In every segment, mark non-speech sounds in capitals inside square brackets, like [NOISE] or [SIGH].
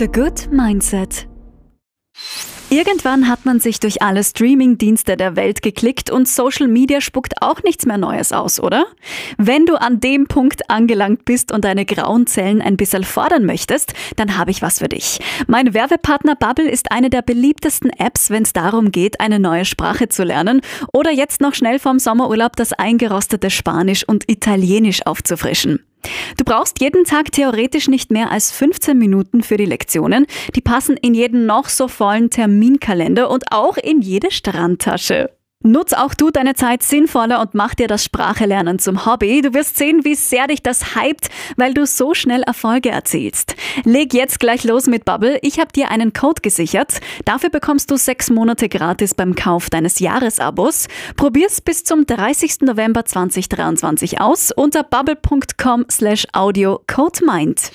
The Good Mindset. Irgendwann hat man sich durch alle Streaming-Dienste der Welt geklickt und Social Media spuckt auch nichts mehr Neues aus, oder? Wenn du an dem Punkt angelangt bist und deine grauen Zellen ein bisschen fordern möchtest, dann habe ich was für dich. Mein Werbepartner Bubble ist eine der beliebtesten Apps, wenn es darum geht, eine neue Sprache zu lernen oder jetzt noch schnell vorm Sommerurlaub das eingerostete Spanisch und Italienisch aufzufrischen. Du brauchst jeden Tag theoretisch nicht mehr als 15 Minuten für die Lektionen. Die passen in jeden noch so vollen Terminkalender und auch in jede Strandtasche. Nutz auch du deine Zeit sinnvoller und mach dir das Sprachelernen zum Hobby. Du wirst sehen, wie sehr dich das hypt, weil du so schnell Erfolge erzielst. Leg jetzt gleich los mit Bubble. Ich habe dir einen Code gesichert. Dafür bekommst du sechs Monate gratis beim Kauf deines Jahresabos. Probier's bis zum 30. November 2023 aus unter bubble.com slash audio code mind.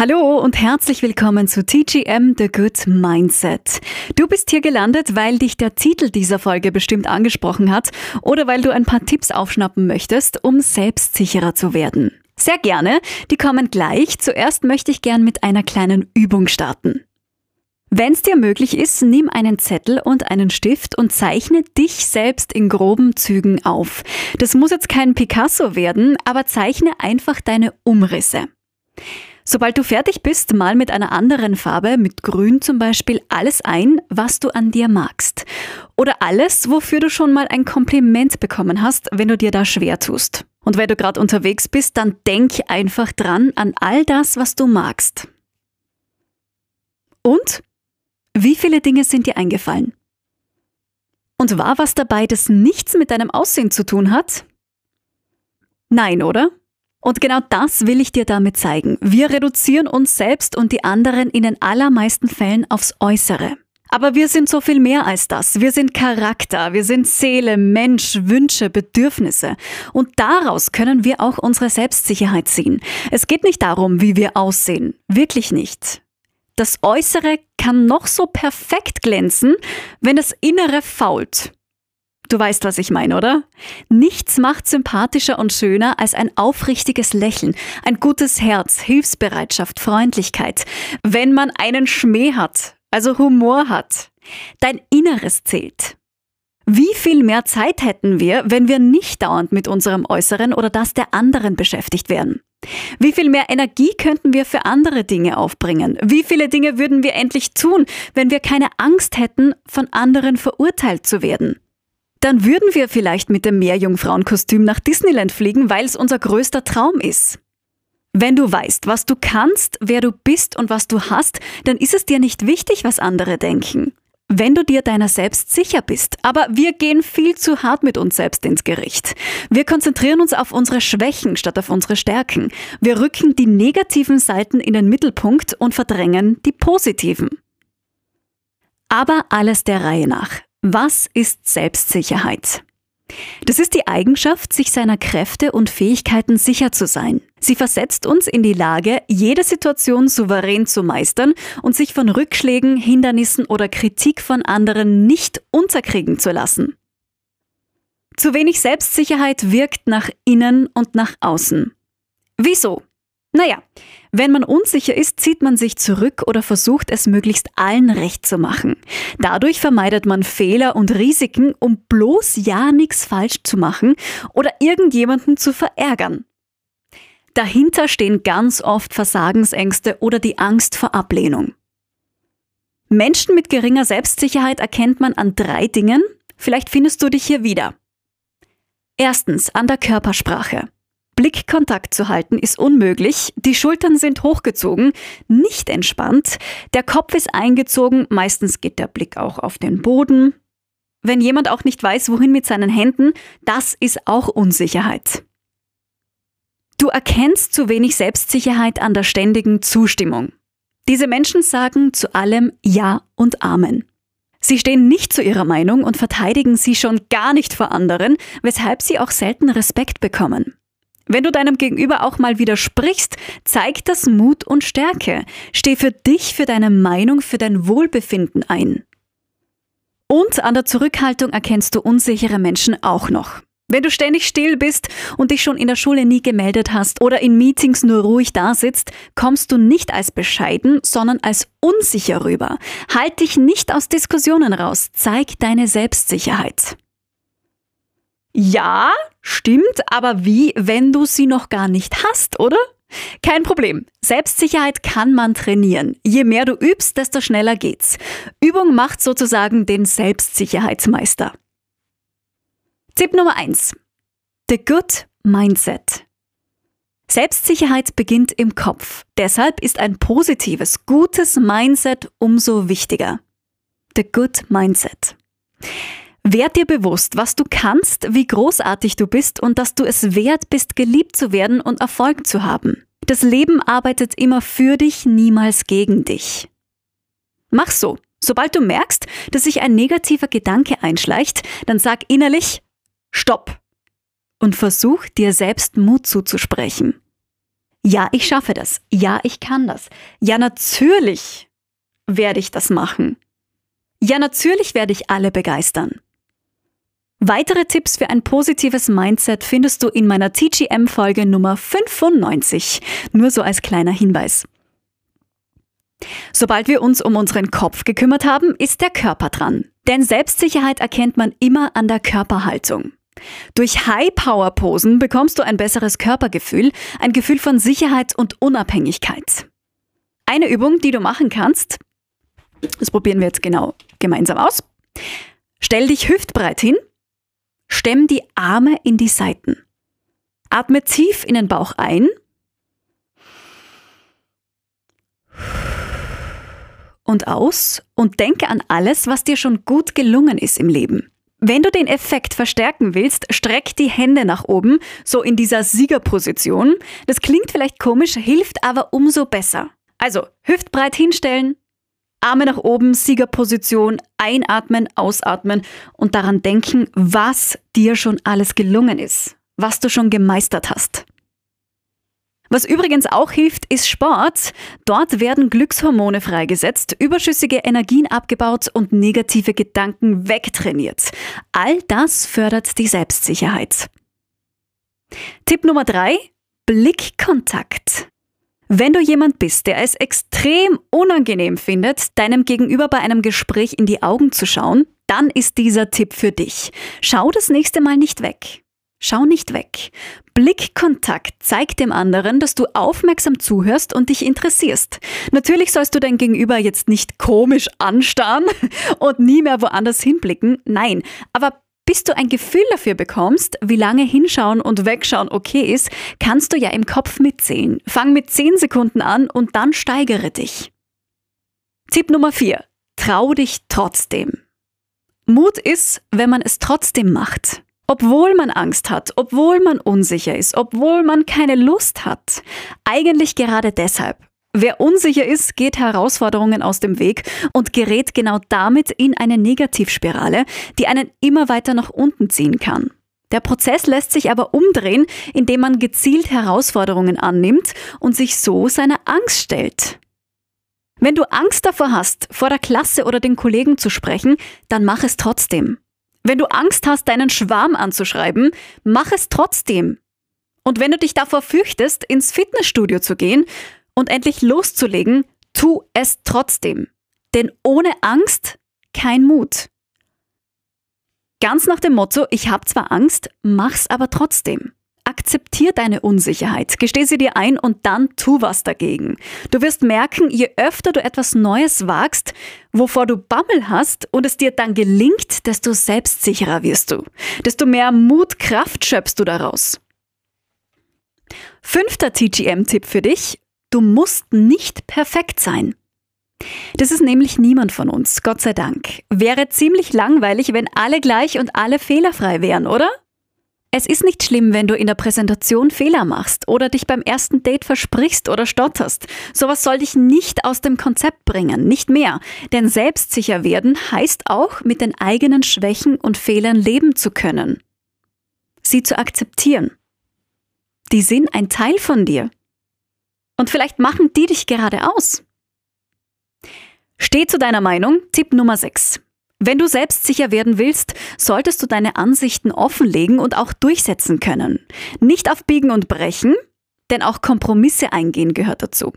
Hallo und herzlich willkommen zu TGM The Good Mindset. Du bist hier gelandet, weil dich der Titel dieser Folge bestimmt angesprochen hat oder weil du ein paar Tipps aufschnappen möchtest, um selbstsicherer zu werden. Sehr gerne, die kommen gleich. Zuerst möchte ich gern mit einer kleinen Übung starten. Wenn es dir möglich ist, nimm einen Zettel und einen Stift und zeichne dich selbst in groben Zügen auf. Das muss jetzt kein Picasso werden, aber zeichne einfach deine Umrisse. Sobald du fertig bist, mal mit einer anderen Farbe, mit Grün zum Beispiel, alles ein, was du an dir magst. Oder alles, wofür du schon mal ein Kompliment bekommen hast, wenn du dir da schwer tust. Und wenn du gerade unterwegs bist, dann denk einfach dran an all das, was du magst. Und? Wie viele Dinge sind dir eingefallen? Und war was dabei, das nichts mit deinem Aussehen zu tun hat? Nein, oder? Und genau das will ich dir damit zeigen. Wir reduzieren uns selbst und die anderen in den allermeisten Fällen aufs Äußere. Aber wir sind so viel mehr als das. Wir sind Charakter, wir sind Seele, Mensch, Wünsche, Bedürfnisse. Und daraus können wir auch unsere Selbstsicherheit ziehen. Es geht nicht darum, wie wir aussehen. Wirklich nicht. Das Äußere kann noch so perfekt glänzen, wenn das Innere fault. Du weißt, was ich meine, oder? Nichts macht sympathischer und schöner als ein aufrichtiges Lächeln, ein gutes Herz, Hilfsbereitschaft, Freundlichkeit. Wenn man einen Schmäh hat, also Humor hat. Dein Inneres zählt. Wie viel mehr Zeit hätten wir, wenn wir nicht dauernd mit unserem Äußeren oder das der anderen beschäftigt wären? Wie viel mehr Energie könnten wir für andere Dinge aufbringen? Wie viele Dinge würden wir endlich tun, wenn wir keine Angst hätten, von anderen verurteilt zu werden? Dann würden wir vielleicht mit dem Meerjungfrauenkostüm nach Disneyland fliegen, weil es unser größter Traum ist. Wenn du weißt, was du kannst, wer du bist und was du hast, dann ist es dir nicht wichtig, was andere denken. Wenn du dir deiner selbst sicher bist. Aber wir gehen viel zu hart mit uns selbst ins Gericht. Wir konzentrieren uns auf unsere Schwächen statt auf unsere Stärken. Wir rücken die negativen Seiten in den Mittelpunkt und verdrängen die positiven. Aber alles der Reihe nach. Was ist Selbstsicherheit? Das ist die Eigenschaft, sich seiner Kräfte und Fähigkeiten sicher zu sein. Sie versetzt uns in die Lage, jede Situation souverän zu meistern und sich von Rückschlägen, Hindernissen oder Kritik von anderen nicht unterkriegen zu lassen. Zu wenig Selbstsicherheit wirkt nach innen und nach außen. Wieso? Naja, wenn man unsicher ist, zieht man sich zurück oder versucht es möglichst allen recht zu machen. Dadurch vermeidet man Fehler und Risiken, um bloß ja nichts falsch zu machen oder irgendjemanden zu verärgern. Dahinter stehen ganz oft Versagensängste oder die Angst vor Ablehnung. Menschen mit geringer Selbstsicherheit erkennt man an drei Dingen. Vielleicht findest du dich hier wieder. Erstens an der Körpersprache. Blickkontakt zu halten ist unmöglich, die Schultern sind hochgezogen, nicht entspannt, der Kopf ist eingezogen, meistens geht der Blick auch auf den Boden. Wenn jemand auch nicht weiß, wohin mit seinen Händen, das ist auch Unsicherheit. Du erkennst zu wenig Selbstsicherheit an der ständigen Zustimmung. Diese Menschen sagen zu allem Ja und Amen. Sie stehen nicht zu ihrer Meinung und verteidigen sie schon gar nicht vor anderen, weshalb sie auch selten Respekt bekommen. Wenn du deinem Gegenüber auch mal widersprichst, zeig das Mut und Stärke. Steh für dich, für deine Meinung, für dein Wohlbefinden ein. Und an der Zurückhaltung erkennst du unsichere Menschen auch noch. Wenn du ständig still bist und dich schon in der Schule nie gemeldet hast oder in Meetings nur ruhig da sitzt, kommst du nicht als bescheiden, sondern als unsicher rüber. Halt dich nicht aus Diskussionen raus, zeig deine Selbstsicherheit. Ja, stimmt, aber wie, wenn du sie noch gar nicht hast, oder? Kein Problem. Selbstsicherheit kann man trainieren. Je mehr du übst, desto schneller geht's. Übung macht sozusagen den Selbstsicherheitsmeister. Tipp Nummer 1. The Good Mindset. Selbstsicherheit beginnt im Kopf. Deshalb ist ein positives, gutes Mindset umso wichtiger. The Good Mindset. Werd dir bewusst, was du kannst, wie großartig du bist und dass du es wert bist, geliebt zu werden und Erfolg zu haben. Das Leben arbeitet immer für dich, niemals gegen dich. Mach so. Sobald du merkst, dass sich ein negativer Gedanke einschleicht, dann sag innerlich Stopp und versuch dir selbst Mut zuzusprechen. Ja, ich schaffe das. Ja, ich kann das. Ja, natürlich werde ich das machen. Ja, natürlich werde ich alle begeistern. Weitere Tipps für ein positives Mindset findest du in meiner TGM-Folge Nummer 95. Nur so als kleiner Hinweis. Sobald wir uns um unseren Kopf gekümmert haben, ist der Körper dran. Denn Selbstsicherheit erkennt man immer an der Körperhaltung. Durch High-Power-Posen bekommst du ein besseres Körpergefühl, ein Gefühl von Sicherheit und Unabhängigkeit. Eine Übung, die du machen kannst, das probieren wir jetzt genau gemeinsam aus. Stell dich hüftbreit hin Stemm die Arme in die Seiten. Atme tief in den Bauch ein. Und aus und denke an alles, was dir schon gut gelungen ist im Leben. Wenn du den Effekt verstärken willst, streck die Hände nach oben, so in dieser Siegerposition. Das klingt vielleicht komisch, hilft aber umso besser. Also hüftbreit hinstellen, Arme nach oben, Siegerposition, einatmen, ausatmen und daran denken, was dir schon alles gelungen ist, was du schon gemeistert hast. Was übrigens auch hilft, ist Sport. Dort werden Glückshormone freigesetzt, überschüssige Energien abgebaut und negative Gedanken wegtrainiert. All das fördert die Selbstsicherheit. Tipp Nummer drei: Blickkontakt. Wenn du jemand bist, der es extrem unangenehm findet, deinem Gegenüber bei einem Gespräch in die Augen zu schauen, dann ist dieser Tipp für dich. Schau das nächste Mal nicht weg. Schau nicht weg. Blickkontakt zeigt dem anderen, dass du aufmerksam zuhörst und dich interessierst. Natürlich sollst du dein Gegenüber jetzt nicht komisch anstarren [LAUGHS] und nie mehr woanders hinblicken. Nein, aber bis du ein Gefühl dafür bekommst, wie lange hinschauen und wegschauen okay ist, kannst du ja im Kopf mitzählen. Fang mit 10 Sekunden an und dann steigere dich. Tipp Nummer 4. Trau dich trotzdem. Mut ist, wenn man es trotzdem macht. Obwohl man Angst hat, obwohl man unsicher ist, obwohl man keine Lust hat. Eigentlich gerade deshalb. Wer unsicher ist, geht Herausforderungen aus dem Weg und gerät genau damit in eine Negativspirale, die einen immer weiter nach unten ziehen kann. Der Prozess lässt sich aber umdrehen, indem man gezielt Herausforderungen annimmt und sich so seiner Angst stellt. Wenn du Angst davor hast, vor der Klasse oder den Kollegen zu sprechen, dann mach es trotzdem. Wenn du Angst hast, deinen Schwarm anzuschreiben, mach es trotzdem. Und wenn du dich davor fürchtest, ins Fitnessstudio zu gehen, und endlich loszulegen, tu es trotzdem. Denn ohne Angst kein Mut. Ganz nach dem Motto, ich habe zwar Angst, mach's aber trotzdem. Akzeptier deine Unsicherheit, gesteh sie dir ein und dann tu was dagegen. Du wirst merken, je öfter du etwas Neues wagst, wovor du Bammel hast und es dir dann gelingt, desto selbstsicherer wirst du. Desto mehr Mut, Kraft schöpfst du daraus. Fünfter TGM-Tipp für dich. Du musst nicht perfekt sein. Das ist nämlich niemand von uns, Gott sei Dank. Wäre ziemlich langweilig, wenn alle gleich und alle fehlerfrei wären, oder? Es ist nicht schlimm, wenn du in der Präsentation Fehler machst oder dich beim ersten Date versprichst oder stotterst. Sowas soll dich nicht aus dem Konzept bringen, nicht mehr. Denn selbstsicher werden heißt auch, mit den eigenen Schwächen und Fehlern leben zu können. Sie zu akzeptieren. Die sind ein Teil von dir. Und vielleicht machen die dich gerade aus. Steh zu deiner Meinung. Tipp Nummer 6. Wenn du selbstsicher werden willst, solltest du deine Ansichten offenlegen und auch durchsetzen können. Nicht auf Biegen und Brechen, denn auch Kompromisse eingehen gehört dazu.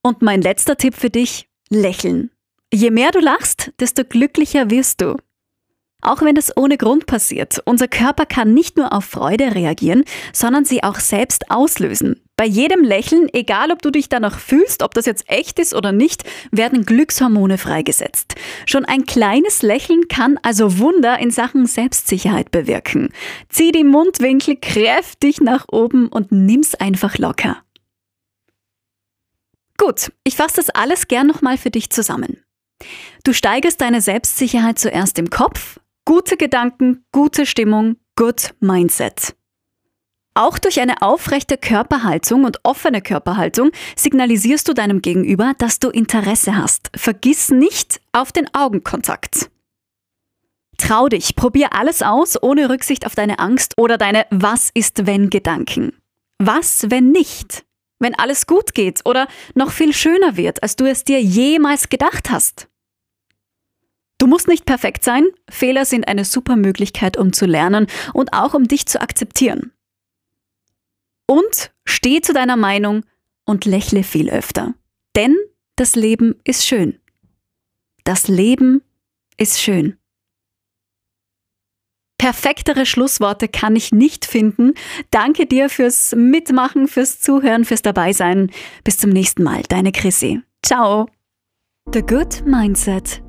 Und mein letzter Tipp für dich, lächeln. Je mehr du lachst, desto glücklicher wirst du. Auch wenn das ohne Grund passiert, unser Körper kann nicht nur auf Freude reagieren, sondern sie auch selbst auslösen. Bei jedem Lächeln, egal ob du dich danach fühlst, ob das jetzt echt ist oder nicht, werden Glückshormone freigesetzt. Schon ein kleines Lächeln kann also Wunder in Sachen Selbstsicherheit bewirken. Zieh die Mundwinkel kräftig nach oben und nimm's einfach locker. Gut, ich fasse das alles gern nochmal für dich zusammen. Du steigerst deine Selbstsicherheit zuerst im Kopf, Gute Gedanken, gute Stimmung, good Mindset. Auch durch eine aufrechte Körperhaltung und offene Körperhaltung signalisierst du deinem Gegenüber, dass du Interesse hast. Vergiss nicht auf den Augenkontakt. Trau dich, probier alles aus, ohne Rücksicht auf deine Angst oder deine Was ist wenn Gedanken. Was, wenn nicht? Wenn alles gut geht oder noch viel schöner wird, als du es dir jemals gedacht hast? Du musst nicht perfekt sein, Fehler sind eine super Möglichkeit, um zu lernen und auch um dich zu akzeptieren. Und steh zu deiner Meinung und lächle viel öfter. Denn das Leben ist schön. Das Leben ist schön. Perfektere Schlussworte kann ich nicht finden. Danke dir fürs Mitmachen, fürs Zuhören, fürs Dabeisein. Bis zum nächsten Mal, deine Chrissy. Ciao. The Good Mindset